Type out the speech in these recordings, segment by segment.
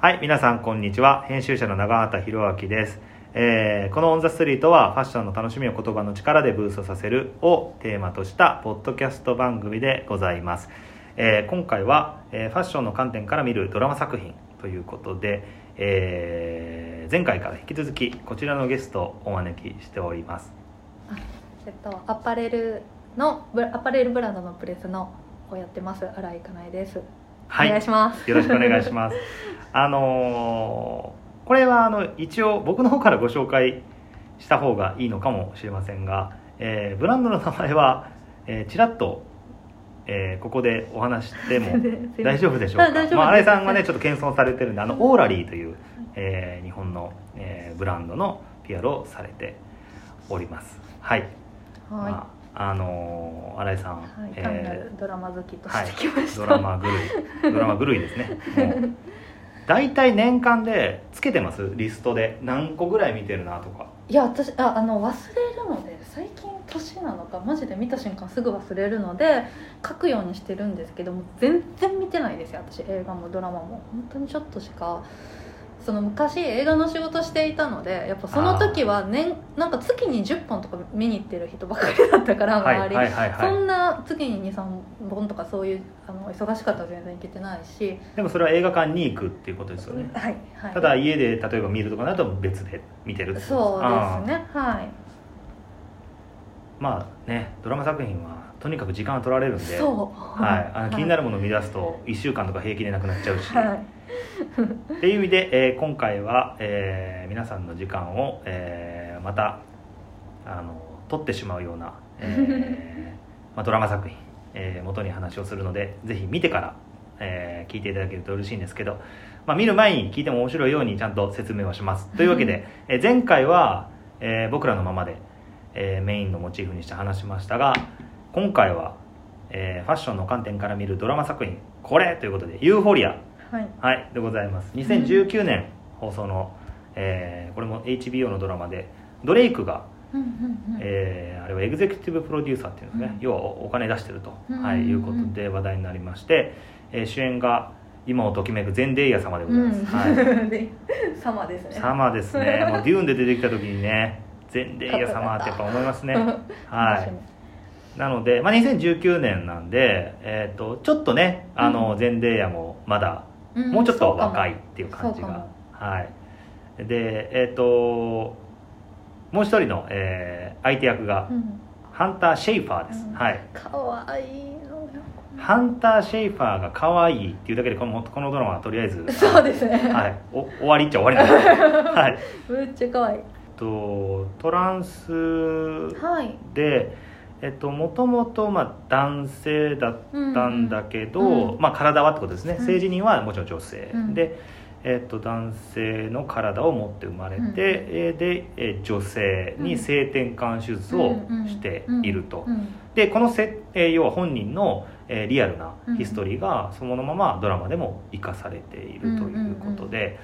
はい、皆さんこんにちは。編集者の長畑博明です。えーこのオンザストリートはファッションの楽しみを言葉の力でブーストさせるをテーマとしたポッドキャスト番組でございます。えー今回は、えーファッションの観点から見るドラマ作品ということで、えー前回から引き続きこちらのゲストをお招きしております。えっと、アパレルのアパレルブランドのプレスのをやってます新井かなえです、はい。お願いします。よろしくお願いします。あのーこれはあの一応僕の方からご紹介した方がいいのかもしれませんが、えーブランドの名前は、えーちらっと、えーここでお話しても で大丈夫でしょうか？まあ、新井さんがね ちょっと謙遜されてるんであのオーラリーという、えー日本の、えーブランドの PR をされております。はい、はい、まああのー新井さん、はいえードラマ好きとはいしてきました、ドラマ狂いドラマ狂いですね。大体年間でつけてます？リストで。何個ぐらい見てるなとか。いや私ああの忘れるので最近年なのかマジで見た瞬間すぐ忘れるので書くようにしてるんですけども全然見てないですよ私映画もドラマも。本当にちょっとしかその昔映画の仕事していたのでやっぱその時は年なんか月に10本とか見に行ってる人ばっかりだったからはい周り、はいはいはそんな月に23本とかそういうあの忙しかったら全然行けてないし、いでもそれは映画館に行くっていうことですよね。はいはい。ただ家で例えば見るとかだと別で見てるってそうあですねはい。ーまあねドラマ作品はとにかく時間が取られるんで。そう。はい、あの気になるるものを見出すと1週間とか平気でなくなっちゃうし、はいっていう意味で、えー今回は、えー皆さんの時間を、えーまたあの取ってしまうような、えー まあ、ドラマ作品、えー元に話をするのでぜひ見てから、えー聞いていただけると嬉しいんですけど、まあ、見る前に聞いても面白いようにちゃんと説明をします。というわけで、えー前回は、えー僕らのままで、えーメインのモチーフにして話しましたが今回は、えーファッションの観点から見るドラマ作品これということで「ユーフォリア」はい。はい、でございます。2019年放送の、えーこれも HBO のドラマでドレイクが、うんうんうんえーあれはエグゼクティブプロデューサーっていうんですね、うん。要はおお金出してると、うんはい、いうことで話題になりまして、えー主演が今をときめくゼンデイヤ様でございます、はい、うん。でサマですね。様ですね。もうデューンで出てきた時にねゼンデイヤ様ってやっぱ思いますね。はい。なので、まあ、2019年なんで、えー、とちょっとねあの、ゼンデイヤもまだん。もうちょっと若いっていう感じが。はい。でえっ、ともう一人の、えー相手役がうん。ハンター・シェイファーです、うん。はい。かわいいハンター・シェイファーが可愛いっていうだけでこのこのドラマはとりあえず そうですね。はい、お終わりっちゃ終わりなんですはい。めっちゃかわい。いとトランスはい。でえっともともとまあ男性だったんだけど、うんうんまあ、体はってことですね、うん。性自認はもちろん女性、うん。で、えっと男性の体を持って生まれて、うん。えーで、えー女性に性転換手術をしていると、うんでこの設定要は本人の、えーリアルなヒストリーがそのままドラマでも生かされているということで、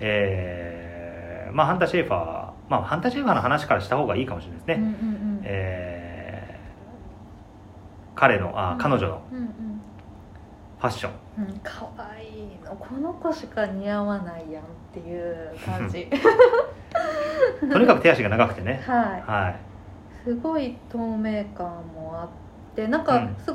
えーまあ、ハンター・シェイファー、まあ、ハンター・シェイファーの話からした方がいいかもしれないですね、えー彼のあ彼女のうんうん。ファッション。うんかわいいの。この子しか似合わないやんっていう感じ。とにかく手足が長くてね。はい。はい。すごい透明感もあってなんかうん。す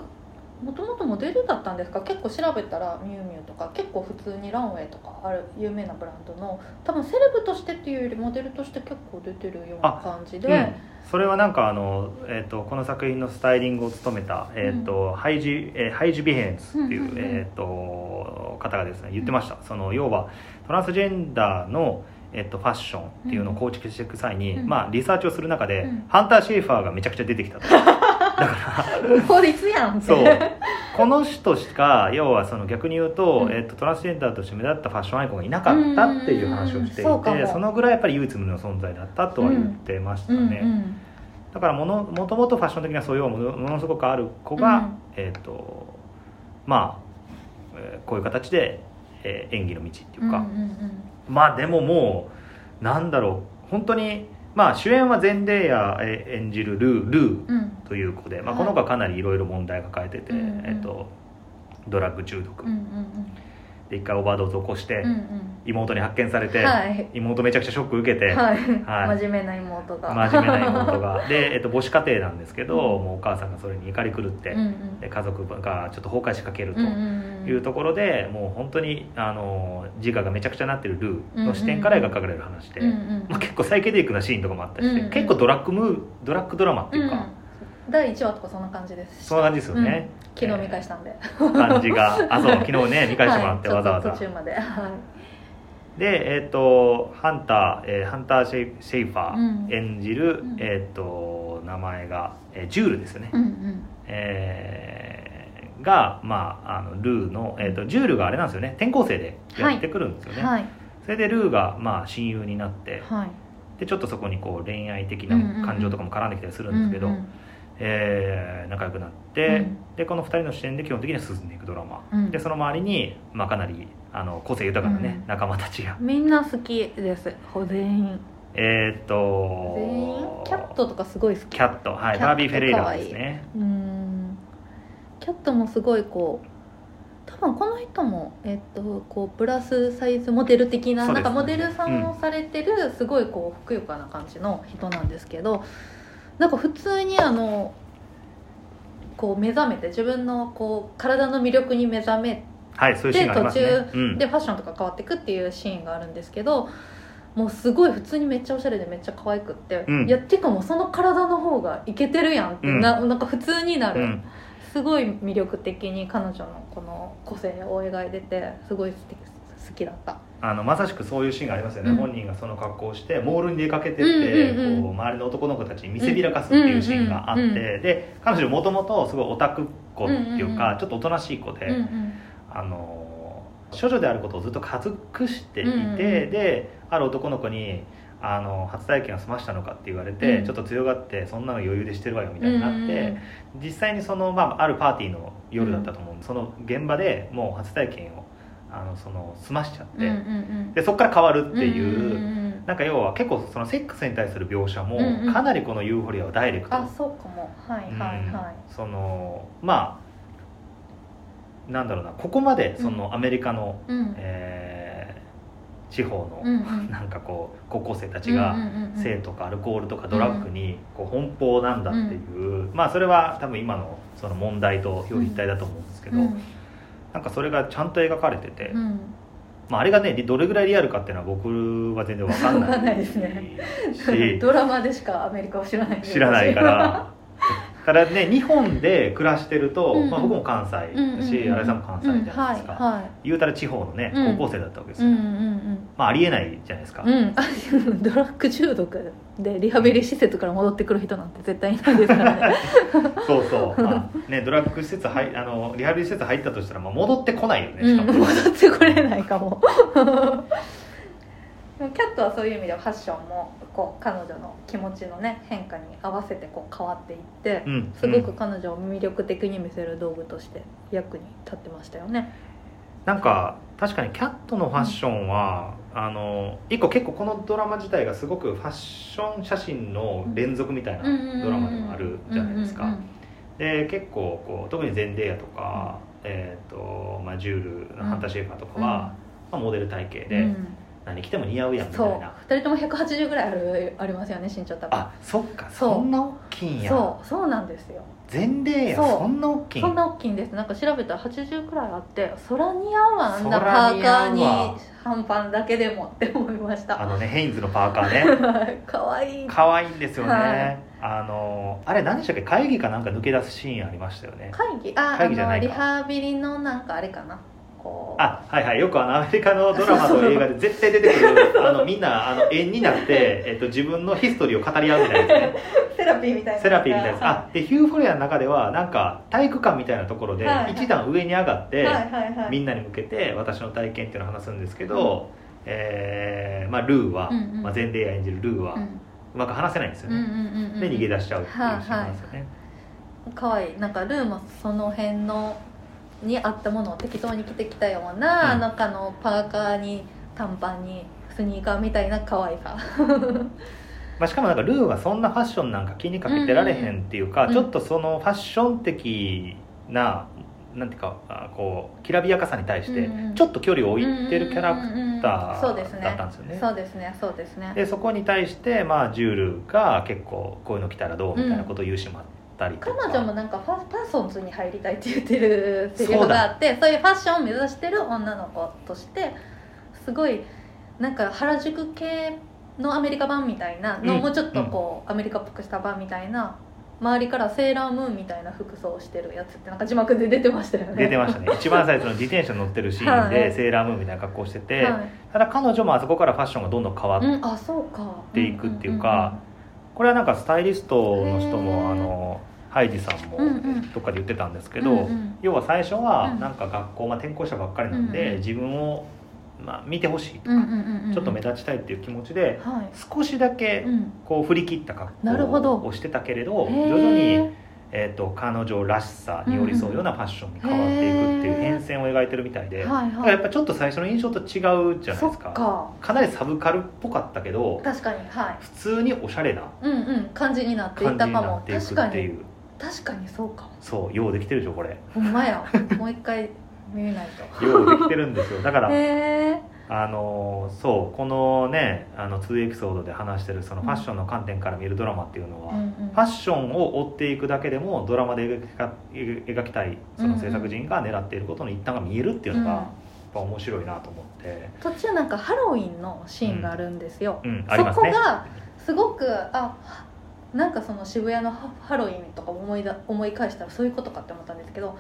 もともとモデルだったんですか？結構調べたらミュウミュウとか結構普通にランウェイとかある有名なブランドの多分セレブとしてっていうよりモデルとして結構出てるような感じで、うん、それはなんかあの、えー、とこの作品のスタイリングを務めた、えーとハイジえーハイジ・ビヘンスっていう、うんうんうんえー、と方がですね言ってました、その要はトランスジェンダーの、えー、とファッションっていうのを構築していく際に、うん。まあ、リサーチをする中で、うん。ハンター・シェイファーがめちゃくちゃ出てきたと。だから 法律やんって。そうこの人しか要はその逆に言うと,、うん。えー、とトランスジェンダーとして目立ったファッションアイコンがいなかったっていう話をしていてそのぐらいやっぱり唯一無二の存在だったとは言ってましたね、だからものもともとファッション的な素養もものすごくある子が、うん。えっ、とまあ、えーこういう形で、えー演技の道っていうか、まあでももうなんだろう。本当にまあ主演はゼンデイヤえー演じるルールーうん。うんという子で、まあ、はいこの子はかなりいろいろ問題を抱えてて、うんうんえっとドラッグ中毒、うんうんでで一回オーバードーズ起こして、うんうん。妹に発見されて、はい。妹めちゃくちゃショック受けて、はい、はい。真面目な妹が。真面目な妹が。で、えっと、母子家庭なんですけど、うん。もうお母さんがそれに怒り狂って、うんうん。で家族がちょっと崩壊しかけるとうんうんうん。いうところで、もう本当にあの自我がめちゃくちゃなってるルーの視点から描かれる話で、うんうんまあ、結構サイケデリックなシーンとかもあったりして、うんうん。結構ドラッグムードラッグドラマっていうか、うん第1話とかそんな感じです。そんな感じですよね、うん。昨日見返したんで、感じが。あそう昨日ね 見返してもらって、はい。わざわざ。途中まで。はい。でえっ、とハンター、えーハンターシェイシェイファうん。ー演じる、うん。えっ、と名前が、えージュールですよね、うんうん。えーが、まあ、あのルーの、えー、とジュールがあれなんですよね。転校生でやってくるんですよね、はい。それでルーが、まあ、親友になってはい。でちょっとそこにこう恋愛的な感情とかも絡んできたりするんですけど、うんうんえー仲良くなって、うん。でこの2人の視点で基本的には進んでいくドラマ、うん。でその周りに、まあ、かなりあの個性豊かなね、うん。仲間たちが。みんな好きです。ほ全員。えーっと全員？キャットとかすごい好き。キャット。はいバービー・フェレイラですね。うん。キャットもすごいこう多分この人も、えっと、こうプラスサイズモデル的ななんかモデルさんをされてる、すごいこうふくよかな感じの人なんですけどなんか普通にあのこう目覚めて自分のこう体の魅力に目覚めはいそういうね。で途うん。でファッションとか変わっていくっていうシーンがあるんですけどもうすごい普通にめっちゃおしゃれでめっちゃ可愛くって、うん。いやっていうかもうその体の方がイケてるやんってうん。な,、なんか普通になる、うん。すごい魅力的に彼女のこの個性を描いててすごい好きだったあのまさしくそういうシーンがありますよね、うん。本人がその格好をしてモールに出かけてって、うんうんうん。こう周りの男の子たちに見せびらかすっていうシーンがあって、うんうんうん。で彼女もともとすごいオタクっ子っていうか、うんうんうん。ちょっとおとなしい子で、うんうん。あの処女であることをずっと隠していて、うんうんうん。である男の子にあの初体験を済ましたのかって言われて、うん。ちょっと強がってそんなの余裕でしてるわよみたいになって、実際にその、まあ、あるパーティーの夜だったと思うんで、その現場でもう初体験をあのその済ましちゃって、うんうんうん。でそこから変わるっていう,、んんんなんか要は結構そのセックスに対する描写もうんうん。かなりこのユーフォリアはダイレクト、あそうかも。はいはいはい。うん。そのまあなんだろうなここまでそのアメリカの、うん。えー地方の、うんうん。なんかこう高校生たちが、うんうんうんうん。性とかアルコールとかドラッグにこう奔放なんだっていう、まあそれは多分今のその問題と表裏一体だと思うんですけど、うんなんかそれがちゃんと描かれてて、うん。まあ、あれがねどれぐらいリアルかっていうのは僕は全然わかんないですね。し ドラマでしかアメリカを知らない知らないから ただね日本で暮らしてると、うんうん。まあ、僕も関西だし、うんうんうん新井さんも関西じゃないですか、うんはいはい。言うたら地方のねうん。高校生だったわけですよ、うんうん。まあありえないじゃないですか、うん。ドラッグ中毒でリハビリ施設から戻ってくる人なんて絶対いないですからね。そうそう、まあね、ドラッグ施設入あのリハビリ施設入ったとしたら、まあ、戻ってこないよねうん。しかも、戻ってこれないかもキャットはそういう意味ではファッションもこう彼女の気持ちのね変化に合わせてこう変わっていって、うんすごく彼女を魅力的に見せる道具として役に立ってましたよね。なんか確かにキャットのファッションは、あの一個結構このドラマ自体がすごくファッション写真の連続みたいなドラマでもあるじゃないですか、うんうんで結構こう特にゼンデーヤとか、えーとまあ、ジュールのハンター・シェイファーとかは、まあ、モデル体型で、うん何着ても似合うやんみたそいう。な2人とも180ぐらいあるありますよね身長多分。あそっか。そんな大きいんや。そう。そうなんですよ。前例や。そんな大きいそんな大きいんです。なんか調べたら80くらいあってそら似合うわあんなパーカーに半パンだけでもって思いました。あのねヘインズのパーカーね。かわい。い可愛いんですよね、はい。あのあれ何でしたっけ？会議かなんか抜け出すシーンありましたよね。会議？あ会議じゃないリハビリのなんかあれかなあはいはい。よくあのアメリカのドラマと映画で絶対出てくる あのみんなあの円になって、えっと、自分のヒストリーを語り合うみたいな。ねセラピーみたいな。セラピーみたいな。あでヒューフォリアの中ではなんか体育館みたいなところではいはい。一段上に上がって、はいはいはい。みんなに向けて私の体験っていうのを話すんですけど、えーまあ、ルーは、うんうん。まあ、前例ヤ演じるルーは、ううん。まく話せないんですようんうんね、うんうん。で逃げ出しちゃうっていうシーンなんですよね、かわいい。なんかルーもその辺のに合ったものを適当に着てきたような、うん。なんかあのパーカーに短パンにスニーカーみたいな可愛さ。まあ、しかもなんかルーはそんなファッションなんか気にかけてられへんっていうか、うん。うんちょっとそのファッション的ななんていうかあこうきらびやかさに対してちょっと距離を置いてるキャラクターそうですね。だったんですよね。そうですね。そうですね。でそこに対して、まあ、ジュールが結構こういうの着たらどうみたいなことを言うしもあったりとか、彼女もなんかファパーソンズに入りたいって言ってるセリフがあってそういうファッションを目指してる女の子としてすごいなんか原宿系のアメリカ版みたいなのをうんもうちょっとこう、アメリカっぽくした版みたいな周りからセーラームーンみたいな服装をしてるやつってなんか字幕で出てましたよね。出てましたね。一番最初の自転車乗ってるシーンで、はいセーラームーンみたいな格好してて、はい。ただ彼女もあそこからファッションがどんどん変わっていくっていうかこれはなんかスタイリストの人もあのハイジさんもどっかで言ってたんですけど、うんうん。要は最初はうん。なんか学校、まあ、転校したばっかりなんで、うんうん。自分を、まあ、見てほしいとか、うんうんうんうん。ちょっと目立ちたいっていう気持ちではい。少しだけうん。こう振り切った格なるほど。好をしてたけれど徐々に、えー、と彼女らしさに寄り添うようなファッションに変わっていくっていう変遷を描いてるみたいで、はいはい。っぱちょっと最初の印象と違うじゃないですか。か。かなりサブカルっぽかったけど確かにはい。普通におしゃれなうんうん感じになっていたかもなっていく確かう確かにそうかも。そうようできてるでしょこれ。ほんまや。もう一回見ないと。ようできてるんですよ。だからあのそうこのねあの2エピソードで話してるそのファッションの観点から見るドラマっていうのは、うんうん。ファッションを追っていくだけでもドラマで描きか描きたいその制作人が狙っていることの一端が見えるっていうのが、うん。やっぱ面白いなと思って、途中なんかハロウィンのシーンがあるんですよ、うん、ありますね。そこがすごくあなんかその渋谷のハハロウィンとか思いだ思い返したらそういうことかって思ったんですけど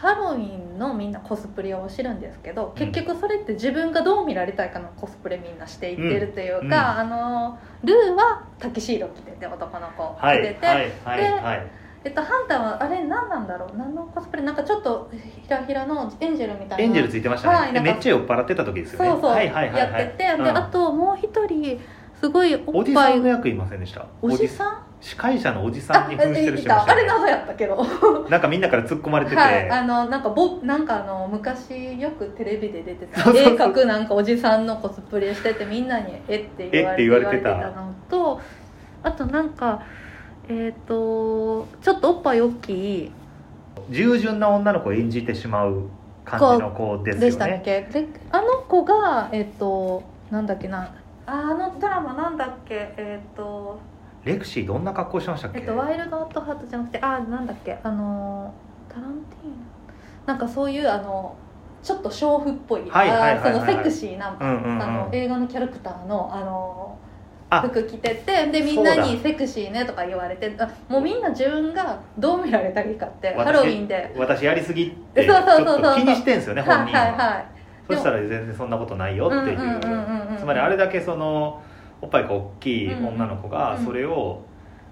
ハロウィンのみんなコスプレを知るんですけど結局それって自分がどう見られたいかのコスプレみんなしていってるというか、うん。うんあのルーはタキシード着てて男の子はい。着てて、はい。はい。ではい。えっと、ハンターはあれ何なんだろう？何のコスプレ？なんかちょっとひらひらのエンジェルみたいな。エンジェルついてましたね、はいめっちゃ酔っ払ってた時ですよね。そうそう、はいはいはいはい。やってて、うん。であともう一人すごいおっぱい。さんの役いませんでした？おじさん？司会者のおじさんに扮してるい人いました？あれ謎やったけど。なんかみんなから突っ込まれてて、はいあのなんかぼなんかあの昔よくテレビで出てた絵描くなんかおじさんのコスプレしててみんなに「えっ?」て言われてて言われてたのとあとなんかえっ、とちょっとおっぱい大きい。従順な女の子を演じてしまう感じの子ですよね。でしたっけ？であの子がえっ、となんだっけなああのドラマなんだっけ？えっ、と。レクシーどんな格好してましたっけ、えっと、ワイルドアットハートじゃなくてあなんだっけ？あのタランティーノ。なんかそういうあのちょっと娼婦っぽいそのセクシーな、うんうんうん。あの映画のキャラクターのあのあ。服着ててでみんなに「セクシーね」とか言われてあもうみんな自分がどう見られたらいいかって私ハロウィンで。私やりすぎってそうそうそうそう気にしてんすよね本はい人は、はいはいそしたら全然そんなことないよっていう,、つまりあれだけそのおっぱいが大きい女の子がうんそれを、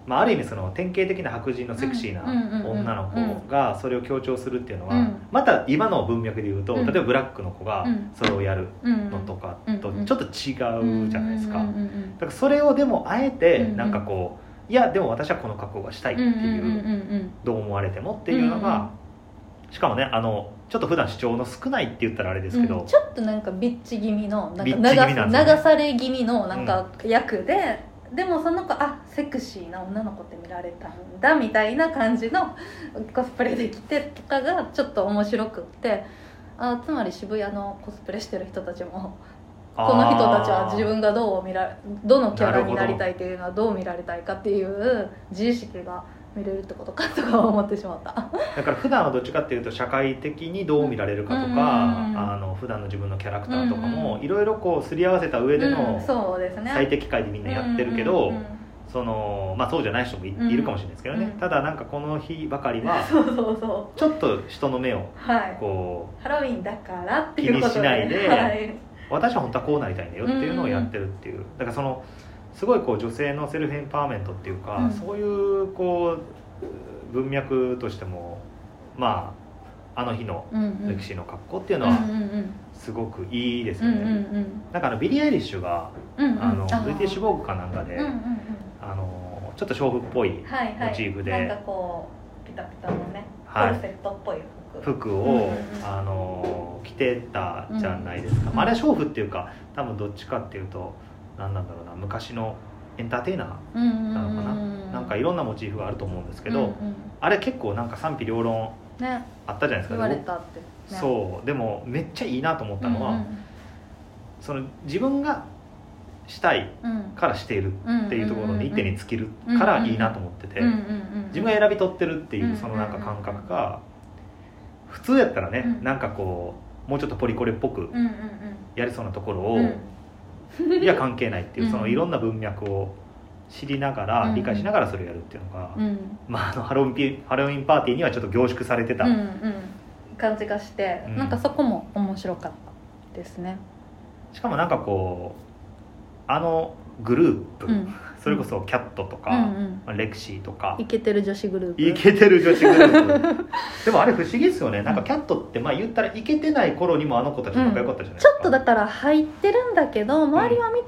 まあ、ある意味その典型的な白人のセクシーな女の子がそれを強調するっていうのは、うん。また今の文脈で言うと、うん。例えばブラックの子がうん。それをやるうんのとかとちょっと違うじゃないですか、だからそれをでもあえてなんかこういやでも私はこの格好がしたいっていう,、どう思われてもっていうのが、しかもねあのちょっと普段主張の少ないって言ったらあれですけど、うんちょっとなんかビッチ気味のなんか流なんね。流され気味のなんか役で、でもその子あセクシーな女の子って見られたんだみたいな感じの コスプレできてとかがちょっと面白くってあつまり渋谷のコスプレしてる人たちもこの人たちは自分がどう見らどのキャラになりたいというのはどう見られたいかっていう自意識が見れるってことかとか思ってしまった。だから普段はどっちかっていうと社会的にどう見られるかとか、うんあの普段の自分のキャラクターとかもいろいろこうすり合わせた上でうんのそうですね。最適解でみんなやってるけど、そのまあそうじゃない人もい,、うん。るかもしれないですけどね、うん。ただなんかこの日ばかりは ちょっと人の目をはい。こハロウィンだからっていうことで。気にしないではい、う私は本当はこうなりたいんだよっていうのをやってるっていう。だからそのすごいこう女性のセルフエンパワーメントっていうか、うん。そういうこう文脈としてもまああの日のうんうん、歴史の格好っていうのうんはうんうん。すごくいいですうんよね、うん。なんかあのビリー・アイリッシュが、うんうん。あのー。ブリティッシュ・ヴォーグかなんかで、うんうんうん。あのちょっと娼婦っぽいはいはい。モチーフでなんかこうピタピタのねはい。コルセットっぽい服。服を、うんうんうん。あの着てたじゃないですか、うんまあ、あれは娼婦っていうか多分どっちかっていうと何なんだろうな昔のエンターテイナうんうんうんーなのかな、なんかいろんなモチーフがあると思うんですけど、うんうん。あれ結構なんか賛否両論ね。あったじゃないですか。言われたって、ね、そう。でもめっちゃいいなと思ったのは、うんその自分がしたいうん。うんからしているっていうところの一手に尽きるうん。からいいなと思ってて、うんうんうん自分が選び取ってるっていううんそのなんか感覚が普通やったらね、うん。なんかこうもうちょっとポリコレっぽくうんうんやりそうなところを、うんうんいや関係ないっていううん。そのいろんな文脈を知りながら、うん。理解しながらそれをやるっていうのが、うん。まあ、あのハロウィンピハロウィンパーティーにはちょっと凝縮されてた、うんうん。感じがして、うん。なんかそこも面白かったですね。しかもなんかこうあのグループ、うんそれこそキャットとか、うんうん。まあレクシーとか。イケてる女子グループ。イケてる女子グループ。でもあれ不思議ですよね。なんかキャットってまあ言ったらイケてない頃にもあの子たち仲良かったじゃないですか、ちょっとだから入ってるんだけど周りは認め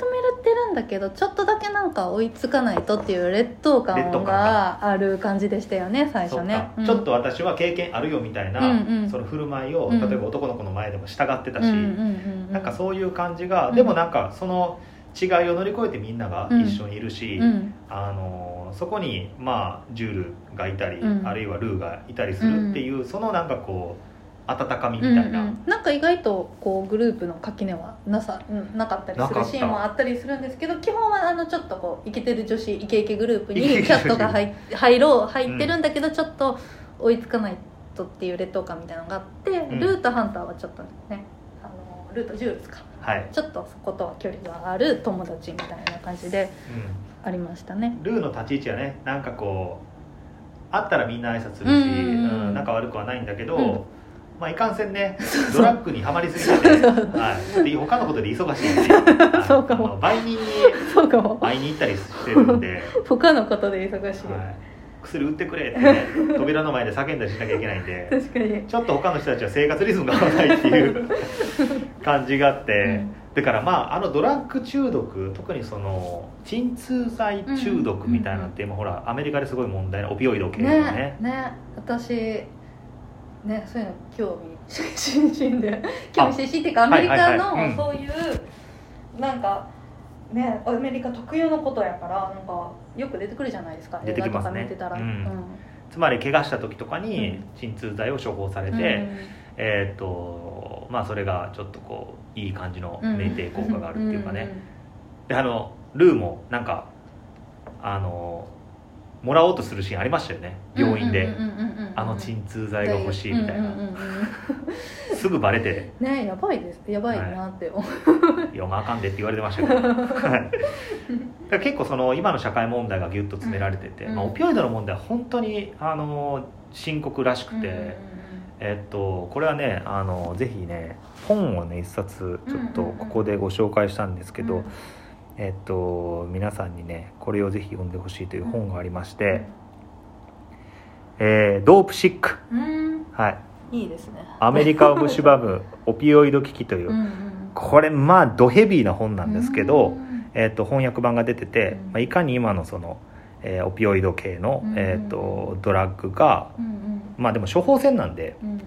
てるんだけど、ちょっとだけなんか追いつかないとっていう劣等感がある感じでしたよね最初ね、うん。ちょっと私は経験あるよみたいな、うんうんその振る舞いを、うん。例えば男の子の前でも従ってたし、うんうんうんうん。なんかそういう感じが、うん。でもなんかその違いを乗り越えてみんなが一緒にいるし、うん。あのそこにまあジュールがいたり、うん。あるいはルーがいたりするっていう、そのなんかこう温かみみたいな、うんうん。なんか意外とこうグループの垣根はなさうんなかったりするシーンもあったりするんですけど基本はあのちょっとこうイケてる女子イケイケグループにキャットが入入ろう入ってるんだけどちょっと追いつかないとっていう劣等感みたいなのがあって、ん。ルーとハンターはちょっとねルーとジュールですか。はい、ちょっとそことは距離がある友達みたいな感じでうありましたね。ん、ルーの立ち位置はねなんかこう会ったらみんな挨拶するし、うん。仲悪くはないんだけど、うん。まあいかんせんねドラッグにはまりすぎてて、はい、で他のことで忙しいんで、は いそうかも。売人にそうかも。会いに行ったりしてるんで、他のことで忙しい、はい、薬売ってくれってね扉の前で叫んだりしなきゃいけないんで 確かに。ちょっと他の人たちは生活リズムが合わないっていう 感じがあって、うん。だからまああのドラッグ中毒特にその鎮痛剤中毒みたいなのって、今ほらアメリカですごい問題なオピオイド系のね。ねね私ねそういうの興味 津々で。興味津々っていうかアメリカはいはいはい。うん。のそういうなんかねアメリカ特有のことやからなんかよく出てくるじゃないですか出てきますね。映画とか見てたら。うん。つまり怪我した時とかに鎮痛剤を処方されて、えーっとまあそれがちょっとこういい感じのうん。酩酊効果があるっていうかね、であのルーもなんかあのもらおうとするシーンありましたよね。病院で、うんうんうんうんうん。あの鎮痛剤が欲しいみたいな、うんうんうんうん。すぐバレて。ねやばいです。やばいなって思う、「読まあかんで」って言われてましたけど。結構その今の社会問題がギュッと詰められてて、うんまあ、オピオイドの問題は本当にあの深刻らしくて、うんうんうんえっと、これはねあのぜひね本をね一冊ちょっとうんうんうん。ここでご紹介したんですけど、うんえっと、皆さんにねこれをぜひ読んでほしいという本がありまして「えードープシック。うん」はい。いいですね。アメリカを蝕む オピオイド危機という、うんうんこれまあドヘビーな本なんですけど、うん。えっと翻訳版が出てて、うん。まあ、いかに今のその、えーオピオイド系の、うんえっとドラッグがうんうん。まあでも処方箋なんでうんうん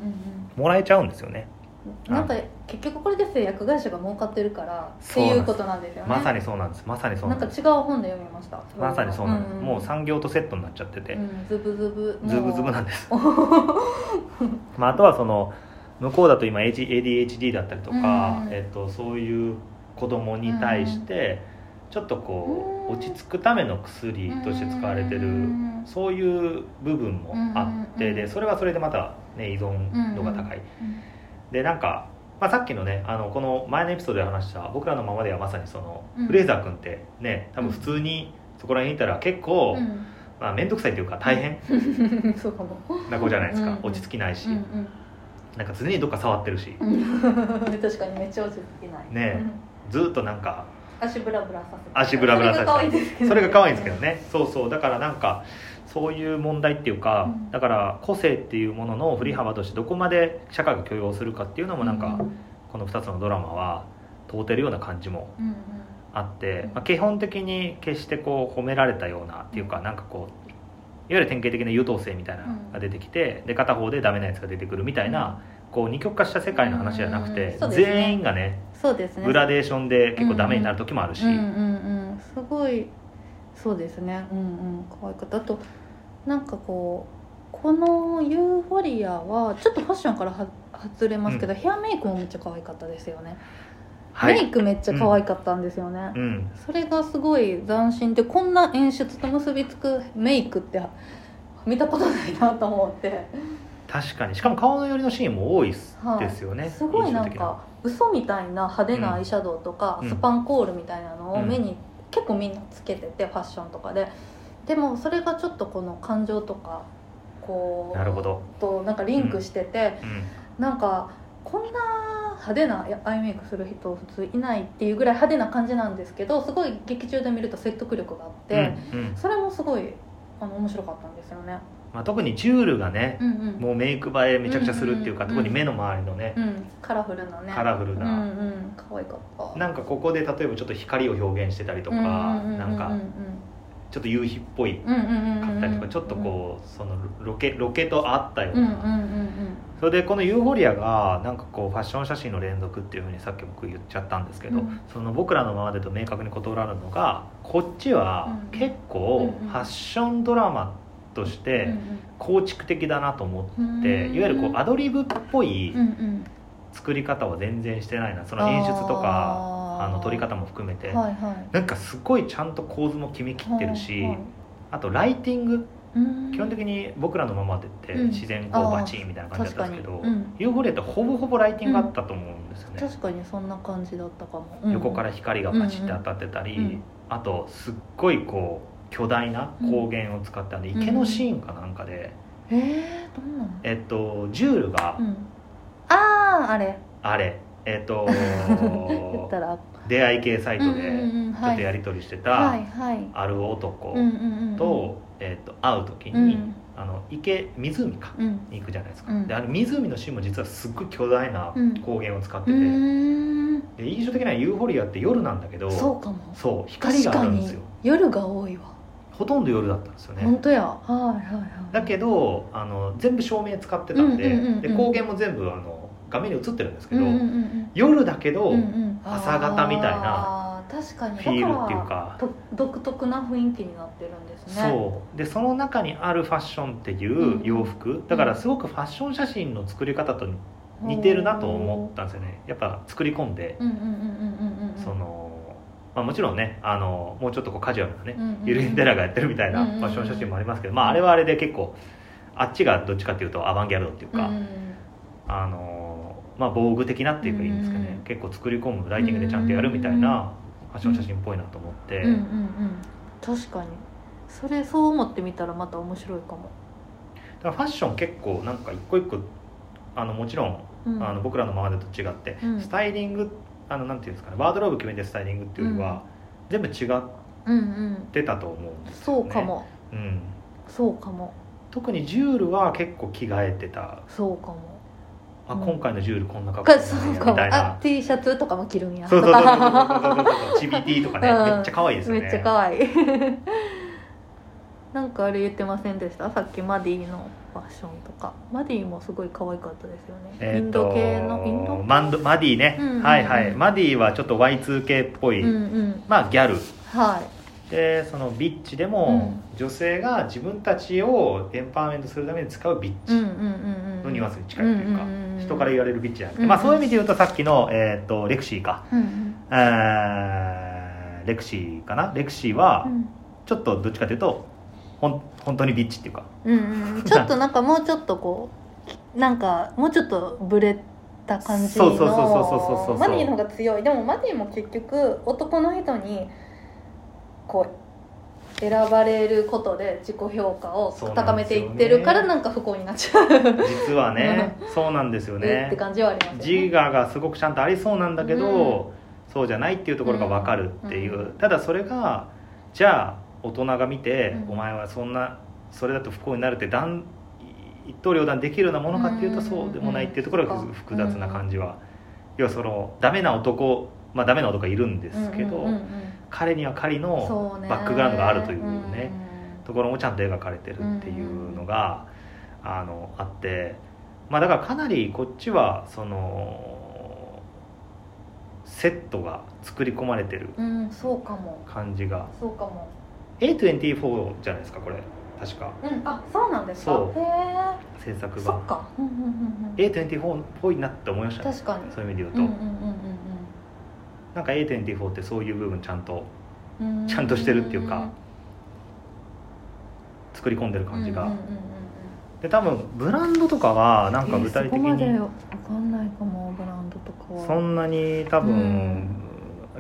もらえちゃうんですよね。うんなんか結局これで製薬会社が儲かってるからっていうことなんですよね。まさにそうなんです。まさにそうななんんです。か違う本で読みました。まさにそうなんです、んん。もう産業とセットになっちゃってて、うん。ズブズブズブズブなんです、まあ、あとはその向こうだと今 ADHD だったりとか、うん。えっと、そういう子供に対してちょっとこううん。落ち着くための薬として使われてるうん。そういう部分もあってうん。でそれはそれでまた、ね、依存度が高いでなんか、まあ、さっきのねあのこの前のエピソードで話した僕らのままではまさにその、うん。フレーザー君ってね多分普通にそこら辺にいたら結構、うん。まあ面倒くさいというか大変。う んそうかも。な子じゃないですか、うんうん落ち着きないし、うんなんか常にどっか触ってるし、うん。う ん確かにめっちゃ落ち着きない。ねうん。ずっとなんか足ブラブラさせて。足ブラブラさせて。それが可愛いんですけどね。そうそう。だからなんかそういう問題っていうか、うん。だから個性っていうものの振り幅としてどこまで社会が許容するかっていうのもなんか、この2つのドラマは問うてるような感じもあって、まあ、基本的に決してこう褒められたようなっていうかなんかこういわゆる典型的な優等生みたいなのが出てきて、で片方でダメなやつが出てくるみたいな、こう二極化した世界の話じゃなくて、全員がねそうですね。グラデーションで結構ダメになる時もあるし、うんうんうん。すごいそうですね。うんうん。可愛かった。あとなんかこうこのユーフォリアはちょっとファッションからは外れますけど、ヘアメイクもめっちゃ可愛かったですよね、はい。メイクめっちゃ可愛かったんですよね、うん。それがすごい斬新でこんな演出と結びつくメイクって見たことないなと思って、確かに。しかも顔の寄りのシーンも多いですはい。ですよね、すごいなんか嘘みたいな派手なアイシャドウとか、うんスパンコールみたいなのをうん。目に結構みんなつけててファッションとかででもそれがちょっとこの感情とかこうなるほど、となんかリンクしてて、うん。なんかこんな派手なアイメイクする人普通いないっていうぐらい派手な感じなんですけどすごい劇中で見ると説得力があって、うんうん。それもすごいあの面白かったんですよね。まあ、特にジュールがねう、んうん。もうメイク映えめちゃくちゃするっていうか、うんうん特に目の周りのね、うん、カラフルなね。カラフルな。うんうん可愛かった。なんかここで例えばちょっと光を表現してたりとか、なんかちょっと夕日っぽいかったりとか、ちょっとこうそのロケロケと合ったよううんな、それでこのユーフォリアがなんかこうファッション写真の連続っていうふうにさっき僕言っちゃったんですけど、うん。その僕らのままでと明確に異なるのがこっちはうん。結構うんファッションドラマとして構築的だなと思って、いわゆるこうアドリブっぽい作り方は全然してないな。その演出とかあの撮り方も含めて、はいはい。なんかすごいちゃんと構図も決めきってるし、はいはい。あとライティング。うん。基本的に僕らのままでってうん。自然光バチンみたいな感じだったんですけど、うんユーフォリアってほぼほぼライティングあったと思うんですよね、確かにそんな感じだったかも、うん。横から光がバチって当たってたり、うんうんあとすっごいこう巨大な光源を使ってあの池のシーンかなんかで、えー、どんなの？えっとジュールが、うん。あああれ。あれ。えっと 言ったら出会い系サイトでちょっとやり取りしてはたある男と,、えっと会う時に、うん。あの池湖かうん。に行くじゃないですか、うん。であの湖のシーンも実はすっごい巨大なうん。光源を使ってうて、で印象的なユーフォリアって夜なんだけどそうかも。そう光があるんですよ。夜が多いわ。ほとんど夜だったんですよね。本当や。はいはいはい。だけどあの全部照明使ってたんで,、で光源も全部あの画面に映ってるんですけど、うんうんうん夜だけど、うんうん。朝方みたいなあー確かに。フィールっていうか。と独特な雰囲気になってるんですね。そう。でその中にあるファッションっていう洋服、だからすごくファッション写真の作り方と似てるなと思ったんですよね。やっぱ作り込んで、うんうんうんうんうんうん。うんその、まあ、もちろんねあのもうちょっとこうカジュアルなね、うんうんゆるインテラがやってるみたいなうんうんうんファッション写真もありますけど、まあ、あれはあれで結構あっちがどっちかっていうとアバンギャルドっていうか、うん。あのまあ防具的なっていうかいいんですかね、うん結構作り込むライティングでちゃんとやるみたいなファッション写真っぽいなと思って、うんうんうん。確かに。それそう思ってみたらまた面白いかも、だからファッション結構なんか一個一個あのもちろん、うん、あの僕らのままでと違って、うん。スタイリングあのなんていうんですかねワードローブ決めてスタイリングっていうよりは、全部違っうんうん。てたと思うんですそうかも、うん、そうかも。特にジュールは結構着替えてた。そうかもあ今回のジュールこんな格好なんやみたいな。T シャツとかも着るんや。そうそうそうチビ T とか。ね、うん。めっちゃ可愛いですよね。めっちゃ可愛い。なんかあれ言ってませんでした？さっきマディのファッションとか。マディもすごい可愛かったですよね、えー、インド系の？インドマンドマディね、うんうんうん、はいはい。マディはちょっと Y2K っぽい、うんうん、まあギャル。はい。でそのビッチでも、女性が自分たちをエンパワーメントするために使うビッチ。のニュアンスに近いというか、人から言われるビッチじゃなくて、まあ、そういう意味で言うとさっきの、えー、とレクシーか、うんうん。えーレクシーかな？レクシーはうん。ちょっとどっちかというとほん本当にビッチっていうか。うんうん ちょっとなんかもうちょっとこうなんかもうちょっとブレた感じの。そうそうそうそうそうそうそう。マディの方が強い。でもマディも結局男の人にこう選ばれることで自己評価を高めていってるからなんか不幸になっちゃう。実はね。そうなんですよってね感じはありますよね。自我がすごくちゃんとありそうなんだけど、そうじゃないっていうところが分かるっていう、うん。ただそれがじゃあ大人が見て、うん。お前はそんなそれだと不幸になるって断一刀両断できるようなものかっていうとうん。そうでもないっていうところがうん。複雑な感じは、要はそのダメな男まあダメな男がいるんですけど、うんうんうんうん彼には彼のバックグラウンドがあるというねうん。うんところもちゃんと描かれてるっていうのが、あのあってまあだからかなりこっちはそのセットが作り込まれてるうんそうかも。感じが。そうかも。A24 じゃないですかこれ。確か。うんあそうなんですか？そう。へ制作えそがっか。うんうんうんうん。A24 っぽいなって思いましたね。確かに。そういう意味でう言うと、んうんうんなんか A24 ってそういう部分ちゃんとちゃんとしてるっていうか作り込んでる感じが、で多分ブランドとかはなんかえー具体的にそこまでわかんないかもブランドとかは。そんなに多分、うん。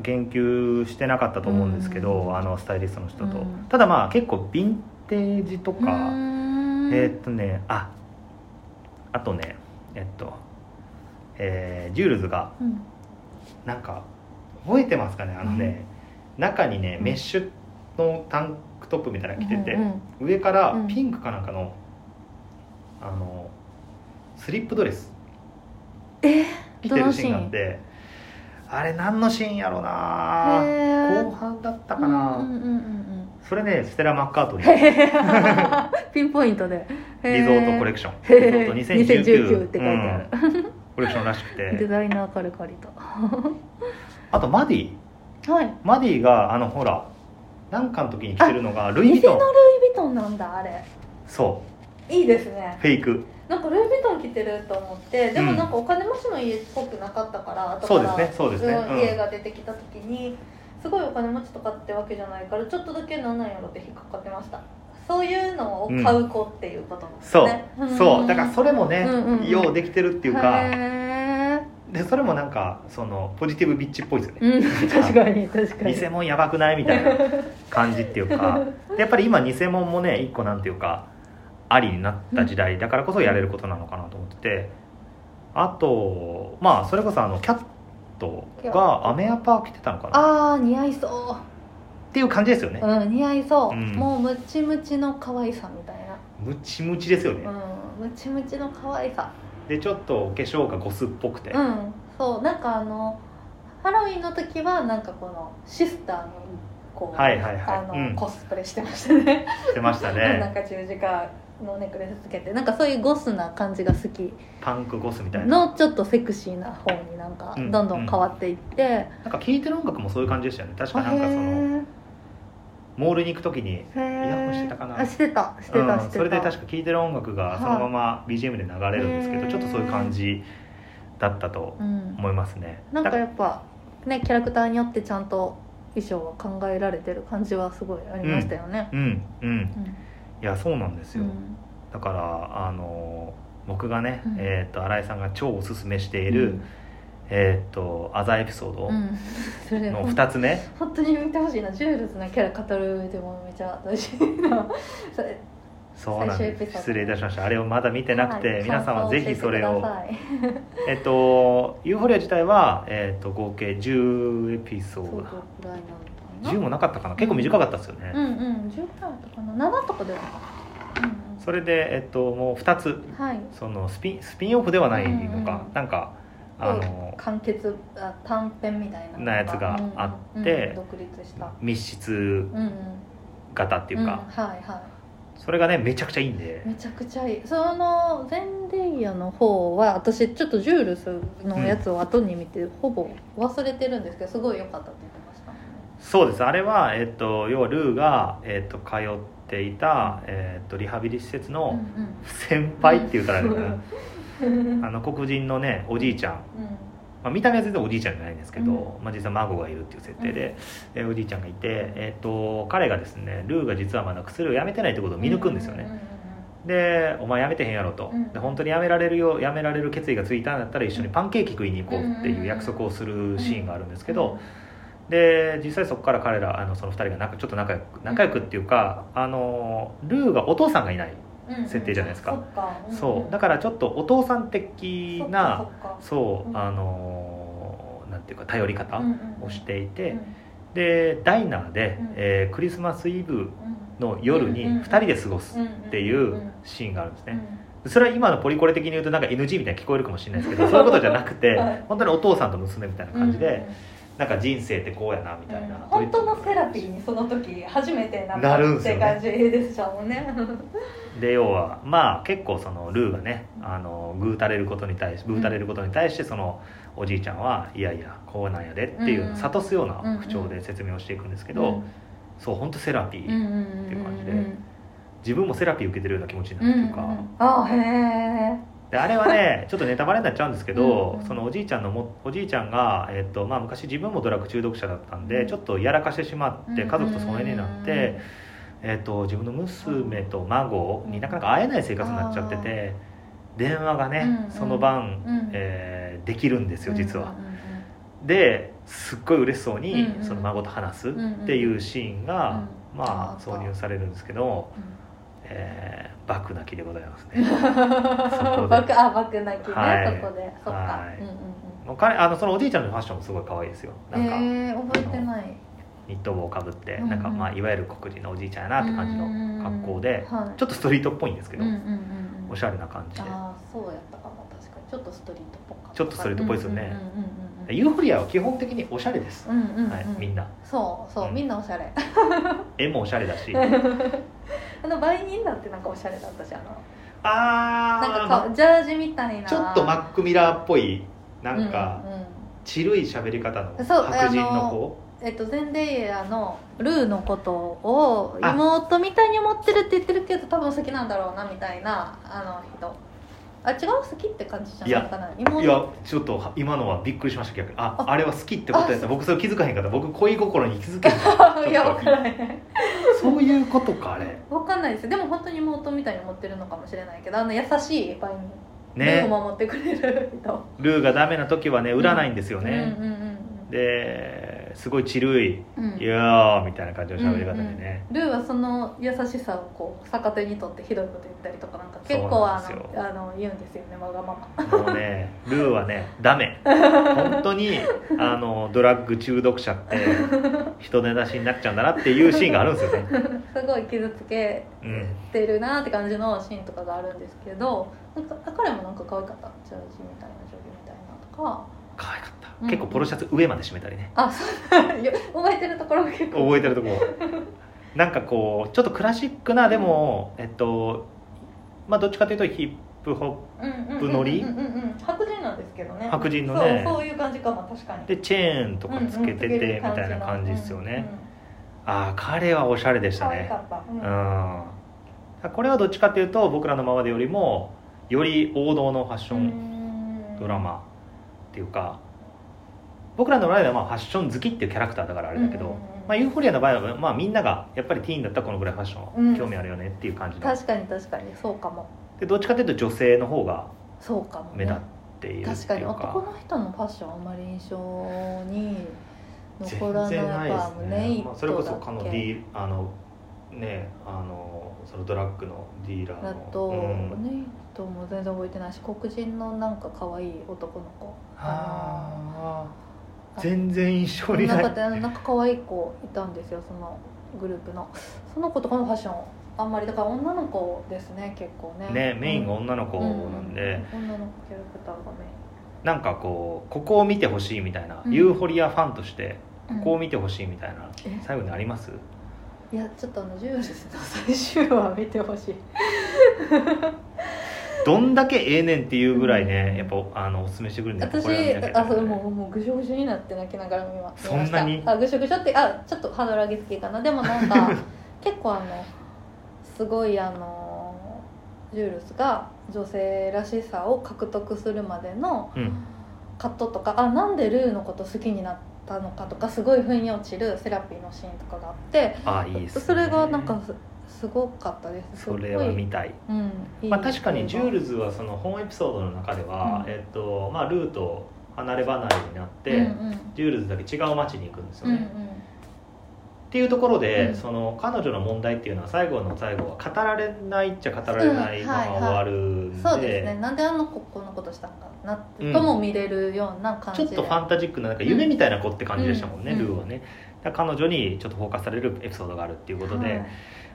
言及してなかったと思うんですけど、うん。あのスタイリストの人と、うん。ただまあ結構ヴィンテージとか、うーん。えーっとねああとねえっと、えージュールズがうん。なんか覚えてますかね？あのね、中にねうん。メッシュのタンクトップみたいなの着てて、うんうん上からうん。ピンクかなんかの、あのスリップドレス。え？着てるシーンがあってあれ何のシーンやろなへー。後半だったかな、うんうんうんうんそれねステラ・マッカートニーピンポイントで。リゾートコレクシション。リゾート2019 2019って書いてある。うん。コレクションらしくデてザイナーから借りたあとマディ。はい。マディがあのほらなんかの時に着てるのがルイ・ヴィトン。偽のルイ・ヴィトンなんだあれ。そいいですね。うフェイク。なんかルイ・ヴィトン着てると思ってでもうん。なんかお金持ちの家っぽくなかったから後そうからですねそうですね。うんうん。家が出てきた時にすごいお金持ちとかってわけじゃないからちょっとだけなんなんやろって引っかかってました。そういうのを買う子っていうことなんですそう、ね、そう。だからそれもね、うんうんうん。ようできてるっていうかへでそれもなんかそのポジティブビッチっぽいですよね、ーうん確かに確かに。偽物やばくないみたいな感じっていうかで やっぱり今偽物もね一個なんていうかありになった時代だからこそやれることなのかなと思っててあとまあそれこそあのキャットがアメアパー着てたのかな？ああ似合いそっていう感じですよね。ううん似合いそう、うん。もうムチムチの可愛さみたいな。ムチムチですよね。うんムチムチの可愛さでちょっとお化粧がゴスっぽくて、うん。そうなんかあのハロウィンの時はなんかこのシスターのこう、はいはいはい。あの、うん。コスプレしてましたね。してました なんねか十字架のネックレスつけてなんかそういうゴスな感じが好き。パンクゴスみたいな。のちょっとセクシーな方になんかうん。どんどん変わっていって、なんか聴いてる音楽もそういう感じでしたよね。確かあなんかそのへモールに行く時にイヤホンーしてたかな。あしてた。してたうん。してた、それで確か聴いてる音楽がそのまま BGM で流れるんですけど、ちょっとそういう感じだったとうん、思いますね。なんかだやっぱねキャラクターによってちゃんと衣装は考えられてる感じはすごいありましたよね、うんうんうん。いやそうなんですよ、うん。だからあの僕がね、うん。えー、と新井さんが超おすすめしている、うんえっ、とアザエピソードのほん2つ目、本当に見てほしいな。ジュールズのキャラ語る上でもめちゃ大事な。それそうなんです。失礼いたしました。あれをまだ見てなくて、はい。皆さんはぜひそれを。えっとユーフォリア自体は、えっと合計10エピソード。どぐらいなのかな。10もなかったかな。結構短かったですよね、うん。うん10ぐらいだったかな。7とかではなかったうんそれで、えっと、もう2つ。うんはい。そのスピンスピンオフではないのか、うんうん。なんかあの完結あ短編みたいなのなやつがあってうんうん独立した。密室うんうん。型っていうか、うんはいはい。それがねめちゃくちゃいいんで。めちゃくちゃいい。そのゼンデイヤの方は私ちょっとジュールスのやつを後に見て、ほぼ忘れてるんですけどすごい良かったって言ってましたそうです。あれは、えっと、要はルーが、えっと、通っていた、えっと、リハビリ施設の先輩って言ったらあれかな、うんうん あの黒人のねおじいちゃん、まあ、見た目は全然おじいちゃんじゃないんですけど、うん。まあ、実は孫がいるっていう設定で、えおじいちゃんがいて、えっと彼がですねルーが実はまだ薬をやめてないってことを見抜くんですよね、で「お前やめてへんやろ」と、うん。で本当にやめられるよやめられる決意がついたんだったら一緒にパンケーキ食いに行こうっていう約束をするシーンがあるんですけど、で実際そこから彼らあのその2人が仲ちょっと仲良く仲良くっていうかあのルーがお父さんがいない、設定じゃないですか。そっか。そう。だかからちょっとお父さん的なそう、うん。あのなんていうか頼り方をしていて、うん。でダイナーで、うん。えークリスマスイブうん。の夜にうん2人で過ごすっていうシーンがあるんですね、それは今のポリコレ的に言うとなんか NG みたいに聞こえるかもしれないですけどそういうことじゃなくて、はい。本当にお父さんと娘みたいな感じで、うんうんなんか人生ってこうやなみたいな、本当のセラピーにその時初めてなるんって感じでしたもんね。で要はまあ結構そのルーがねあのぐうたれることに対しぐうたれることに対してそのおじいちゃんはいやいやこうなんやでっていううん。諭すような口調で説明をしていくんですけど、そう本当セラピー、うんうんうんうんっていう感じで自分もセラピー受けてるような気持ちになるっていうか、うんうんあへえであれはね ちょっとネタバレになっちゃうんですけど、うん。うんそのおじいちゃんのもおじいちゃんが、えっとまあ、昔自分もドラッグ中毒者だったんで、うんちょっとやらかしてしまって家族と疎遠になって、えっと自分の娘と孫になかなか会えない生活になっちゃってて、電話がね、うんその晩、うん。えーできるんですよ実は。ですっごい嬉しそうにその孫と話すっていうシーンが、うんまああ挿入されるんですけど、うんえー、バク泣きでございますね。うんバクあバク泣きね、はい。そこで。そっか、はい。うんうんもう彼あのそのおじいちゃんのファッションもすごい可愛いですよ。なんか、うんえー、覚えてない。ニット帽をかぶって、うんうん。なんかまあいわゆる黒人のおじいちゃんやなって感じの格好で、はい、ちょっとストリートっぽいんですけど、うんうんうんうん。おしゃれな感じで。ああそうやったかも確かに。ちょっとストリートっぽかった。ちょっとストリートっぽいですよね。うんうんうんうんユーフォリアは基本的におしゃれです、うんうんうん。はい、みんな。そうそう、うん。みんなおしゃれ。絵もおしゃれだし。あの売人だってなんかおしゃれだったしあのあなんかジャージみたいな。ちょっとマックミラーっぽいなんか、うんうん。ちるい喋り方のそう白人の子？えっと、ゼンデイヤのルーのことをあ。妹みたいに思ってるって言ってるけど多分好きなんだろうなみたいなあの人あ違う？好きって感じじゃないかな？妹いやちょっと今のはびっくりしました。逆にあああれは好きってことやった。あ僕それ気づかへんかった。僕恋心に気づけへい や分からない？そういうことかあれ。分かんないです。でも本当に妹みたいに思ってるのかもしれないけどあの優しい場合に。ルーねを守ってくれる人。ルーがダメな時はね売らないんですようんね、うんうん。ですごいちるいうん「いやー」みたいな感じの喋り方でね、ルーはその優しさをこう逆手にとってひどいこと言ったりとかなんか結構あのあの言うんですよねわがまま。もうね ルーはねダメ。本当にあのドラッグ中毒者って人根出しになっちゃうんだなっていうシーンがあるんですよね、すごい傷つけうん、てるなって感じのシーンとかがあるんですけどなんか彼もなんか可愛かった？ジャージみたいなジョギみたいなとか可愛かった、うん。結構ポロシャツ上まで締めたりね。あそう。いや覚えてるところが結構。覚えてるとこ。なんかこうちょっとクラシックなでもえっとまあどっちかというとヒップホップノリうんうんうんうん白人なんですけどね。白人のね。そうそういう感じかも確かに。プでチェーンとかつけててみたいな感じですよね、ああ彼はおしゃれでしたね。可愛かった、ううん。んこれはどっちかというと僕らのままでよりもより王道のファッションドラマっていうか僕らの場合はまあファッション好きっていうキャラクターだからあれだけど、うんうんうん。まあ、ユーフォリアの場合は、まあ、みんながやっぱりティーンだったらこのぐらいファッショうん。ン興味あるよねっていう感じの、確かに確かにそうかも。でどっちかというと女性の方がそうかも、ね、目立っているって確かに。いうか男の人のファッションあんまり印象に全残らない然ないですやっぱネイ、ねまあ、それこそかのデけィあのねあのそのドラッグのディーラーの。だと、うん。ネイトも全然覚えてないし黒人のなんか可愛い男の子あー。全然印象にない。なんかなんか可愛い子いたんですよそのグループの。その子とかのファッションあんまりだから女の子ですね結構ね。ねメインがうん。女の子なんで、うん。女の子キャラクターがメなんかこうここを見てほしいみたいな、うん。ユーフォリアファンとしてインここを見てほしいみたいな、え？最後にあります？いやちょっとあのジュールスの最終話見てほしいどんだけええねんっていうぐらいねやっぱあのおすすめしてくれるんで私あそうもうもうぐしょぐしょになって泣きながら見まそんなに？あぐしょぐしょってあちょっとハードル上げすぎかな。でもなんか 結構あのすごいあのジュールスが女性らしさを獲得するまでのうん。葛藤とかあなんでルーのこと好きになったのかとかすごい腑に落ちるセラピーのシーンとかがあってあいいね。それがなんかすすごかったです。それは見たい。うんいいまあ、確かにジュールズズはその本エピソードの中では、うん。えっとまあ、ルーと離れ離れになって、うんうん。ジュールズだけ違う街に行くんですようんね、っていうところで、うん。その彼女の問題っていうのは最後の最後は語られないっちゃ語られないうんままはい。はい終わるんで,、そうですね。なんであの子こんなことしたんかなとも見れるような感じで。ちょっとファンタジックななんか夢みたいな子って感じでしたもんね、うん。ルーはね。彼女にちょっとフォーカスされるエピソードがあるっていうことで、はい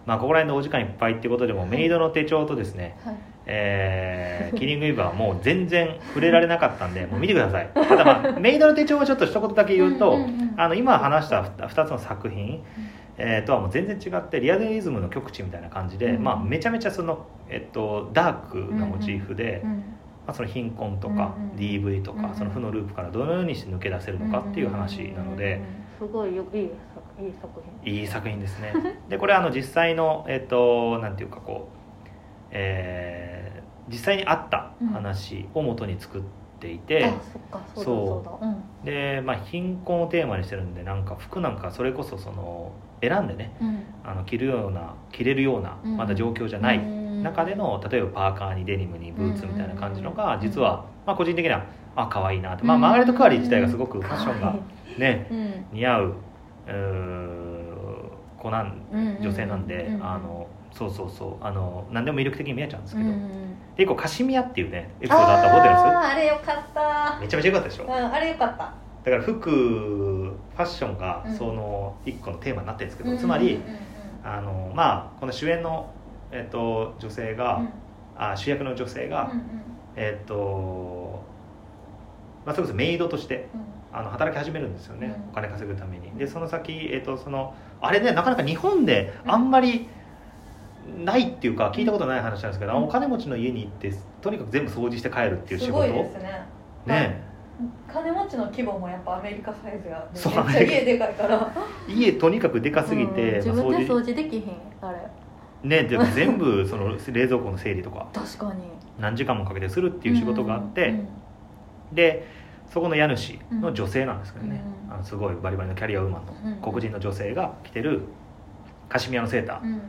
まあここら辺のお時間いっぱいっていうことでも、はい。メイドの手帳とですねはい。えーキリングイーバーはもう全然触れられなかったんで もう見てください。ただまあメイドの手帳はちょっと一言だけ言うと、うんうんうん。あの今話した2つの作品、えーとはもう全然違ってリアルリズムの極致みたいな感じで、うん。まあ、めちゃめちゃその、えっと、ダークなモチーフで、うんまあ、その貧困とかうんうん DV とうんうん。かその負のループからどのようにして抜け出せるのかっていう話なので。すごいよいい作いい作品。いい作品ですね。でこれあの実際のえっとなんていうかこうえー実際にあった話を元に作っていて、あそっかそうだそう。で、まあ、貧困をテーマにしてるんでなんか服なんかそれこそその選んでねうん。あの着るような着れるようなうん。まだ状況じゃないうん。中での例えばパーカーにデニムにブーツみたいな感じのがうん。実は、まあ、個人的にはあ可愛いなって、まあ、マーガレット・クアリー自体がすごくファッションがねうん。似合う子なん。女性なん。であのそうそうそうあの何でも魅力的に見えちゃうん。ですけど、うん。で一個カシミヤっていうねエピソードあった覚えてまああれよかっためちゃめちゃ良かったでしょうん。あれよかっただから服ファッションがその一個のテーマになってるん。ですけど、つまりあのまあこの主演の、えっと女性が、うん。あ主役の女性が、うん。うん。えっと、まあ、それこそメイドとしてあの働き始めるんですよね、うん。お金稼ぐために。でその先、えっと、そのあれねなかなか日本であんまりないっていうか聞いたことない話なんですけど、うん。お金持ちの家に行ってとにかく全部掃除して帰るっていう仕事。すごいですね。ね。金持ちの規模もやっぱアメリカサイズがめっちゃ家でかいから。家とにかくでかすぎて、うん。自まあ分で掃除できひんあれ。ねでも全部 その冷蔵庫の整理とか。確かに。何時間もかけてするっていう仕事があって、うん。でそこの家主の女性なんですけどね、うん。あのすごいバリバリのキャリアウーマンうん。の黒人の女性が着てるカシミヤのセーター、うん。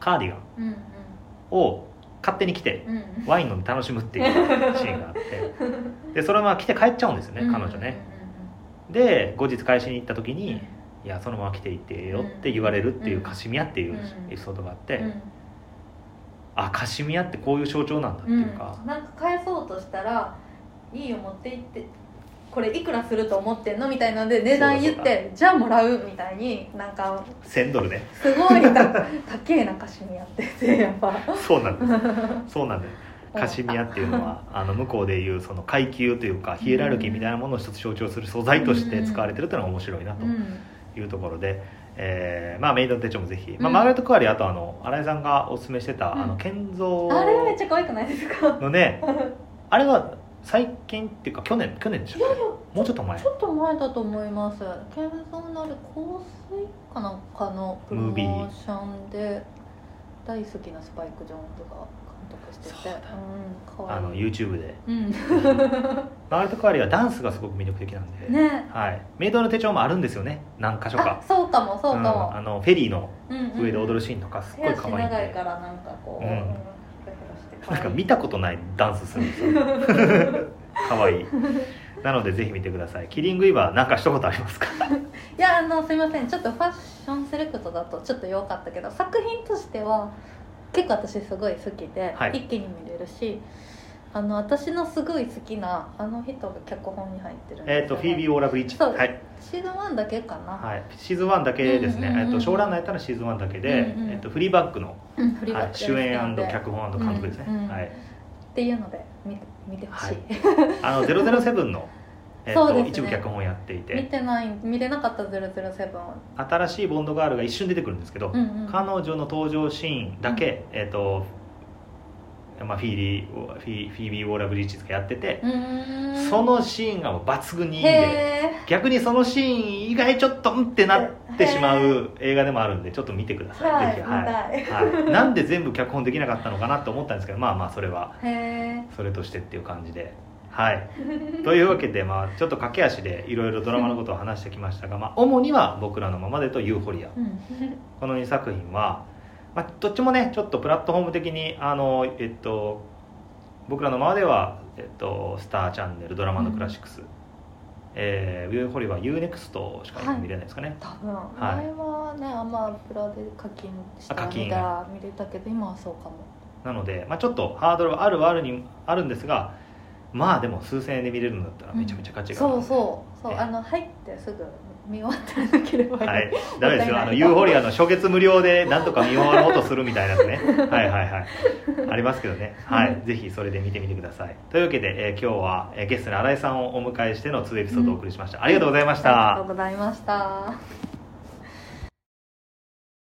カーディガンうんを勝手に着てワイン飲んで楽しむっていう シーンがあって。でそのまま着て帰っちゃうんですよね、うん。彼女ね。で後日返しに行った時に、いやそのまま着ていてよって言われるっていううん。カシミヤっていううん。エピソードがあって、うん。あカシミヤってこういう象徴なんだっていうか、うん、なんか返そうとしたら「いいよ持って行ってこれいくらすると思ってんの?」みたいなので値段言って「じゃあもらう」みたいになんか1000ドルね。すごいた高えな歌詞にやって。て やっぱ。そうなんです。そうなんです。カシミヤっていうのはあの向こうでいうその階級というかヒエラルキーみたいなものを一つ象徴する素材として使われてるっていうのが面白いなとうん。いうところで、えーまあ、メイドの手帳もぜひ、まあ、うんマーガレット・クアリーあとあの新井さんがおすすめしてた、うん。あの建造あれめっちゃ可愛くないですか？のね あれは最近っていうか去年去年でしたっけ？もうちょっと前。ちょっと前だと思います。健三のあれ香水かな？んかのプロモーションで大好きなスパイク・ジョーンズが監督してて。そうん可愛いあの YouTube で。うん。マーガレット・クアリーはダンスがすごく魅力的なんで、ね。はい、メイドの手帳もあるんですよね。何箇所あかそうかもそうかも。ん、あのフェリーのうんうん上で踊るシーンとかすっごい可愛いんで、長いからなんかこう、うんなんか見たことないダンスするんですよ。可愛い。なのでぜひ見てください。キリングイバーなんか一言ありますか？いやあのすいません。ちょっとファッションセレクトだとちょっと弱かったけど作品としては結構私すごい好きで、はい。一気に見れるしあの私のすごい好きなあの人が脚本に入ってるんえっ、ですよ、とフィービー・オーラ・ブリッジそう。はい、シーズン1だけかな、はい、シーズン1だけですね、うんうんうんうん。えっとショーランナーやったらシーズン1だけで、うんうんえっとフリーバックの、うん、フリーバはい主演で脚本監督ですね、うんうんはい、っていうので見て見てほしい、あの007の、えっとそうですね。一部脚本をやってい見ててない見れなかった007を新しいボンドガールが一瞬出てくるんですけど、うんうん彼女の登場シーンだけ、えっとまあ、フィーリーフィフィービー・ウォーラ・ブリッジズがやってて、そのシーンが抜群にいいんへでえ逆にそのシーン以外ちょっとうんってなってしまう映画でもあるんでちょっと見てください、はいぜひ見たい。はい、なんで全部脚本できなかったのかなと思ったんですけどまあまあそれはそれとしてっていう感じで。はい。というわけで、まあ、ちょっと駆け足でいろいろドラマのことを話してきましたが、まあ、主には「僕らのままで」と「ユーフォリア」うん。この2作品は、まあ、どっちもねちょっとプラットフォーム的にあのえっと僕らのままでは、えっと、スターチャンネルドラマのクラシックス、えー、ユーフォリアは UNEXT しか今見れないですかね、多分、い。前はねアマプラで課金したあ課金。ら見れたけど今はそうかも。なので、まあ、ちょっとハードルはあるはあるにあるんですがまあでも数千円で見れるんだったらめちゃめちゃ価値がある。そうそう。そう、ねあの入ってすぐ見終わってなければはい、ダメですよ。あのユーフォリアの初月無料でなんとか見終わろうとするみたいなのね。はいはいはい。ありますけどね。はい。ぜひそれで見てみてください。というわけで、えー今日は、えーゲストに新井さんをお迎えしての2エピソードをお送りしました、ありがとうございました、ありがとうございました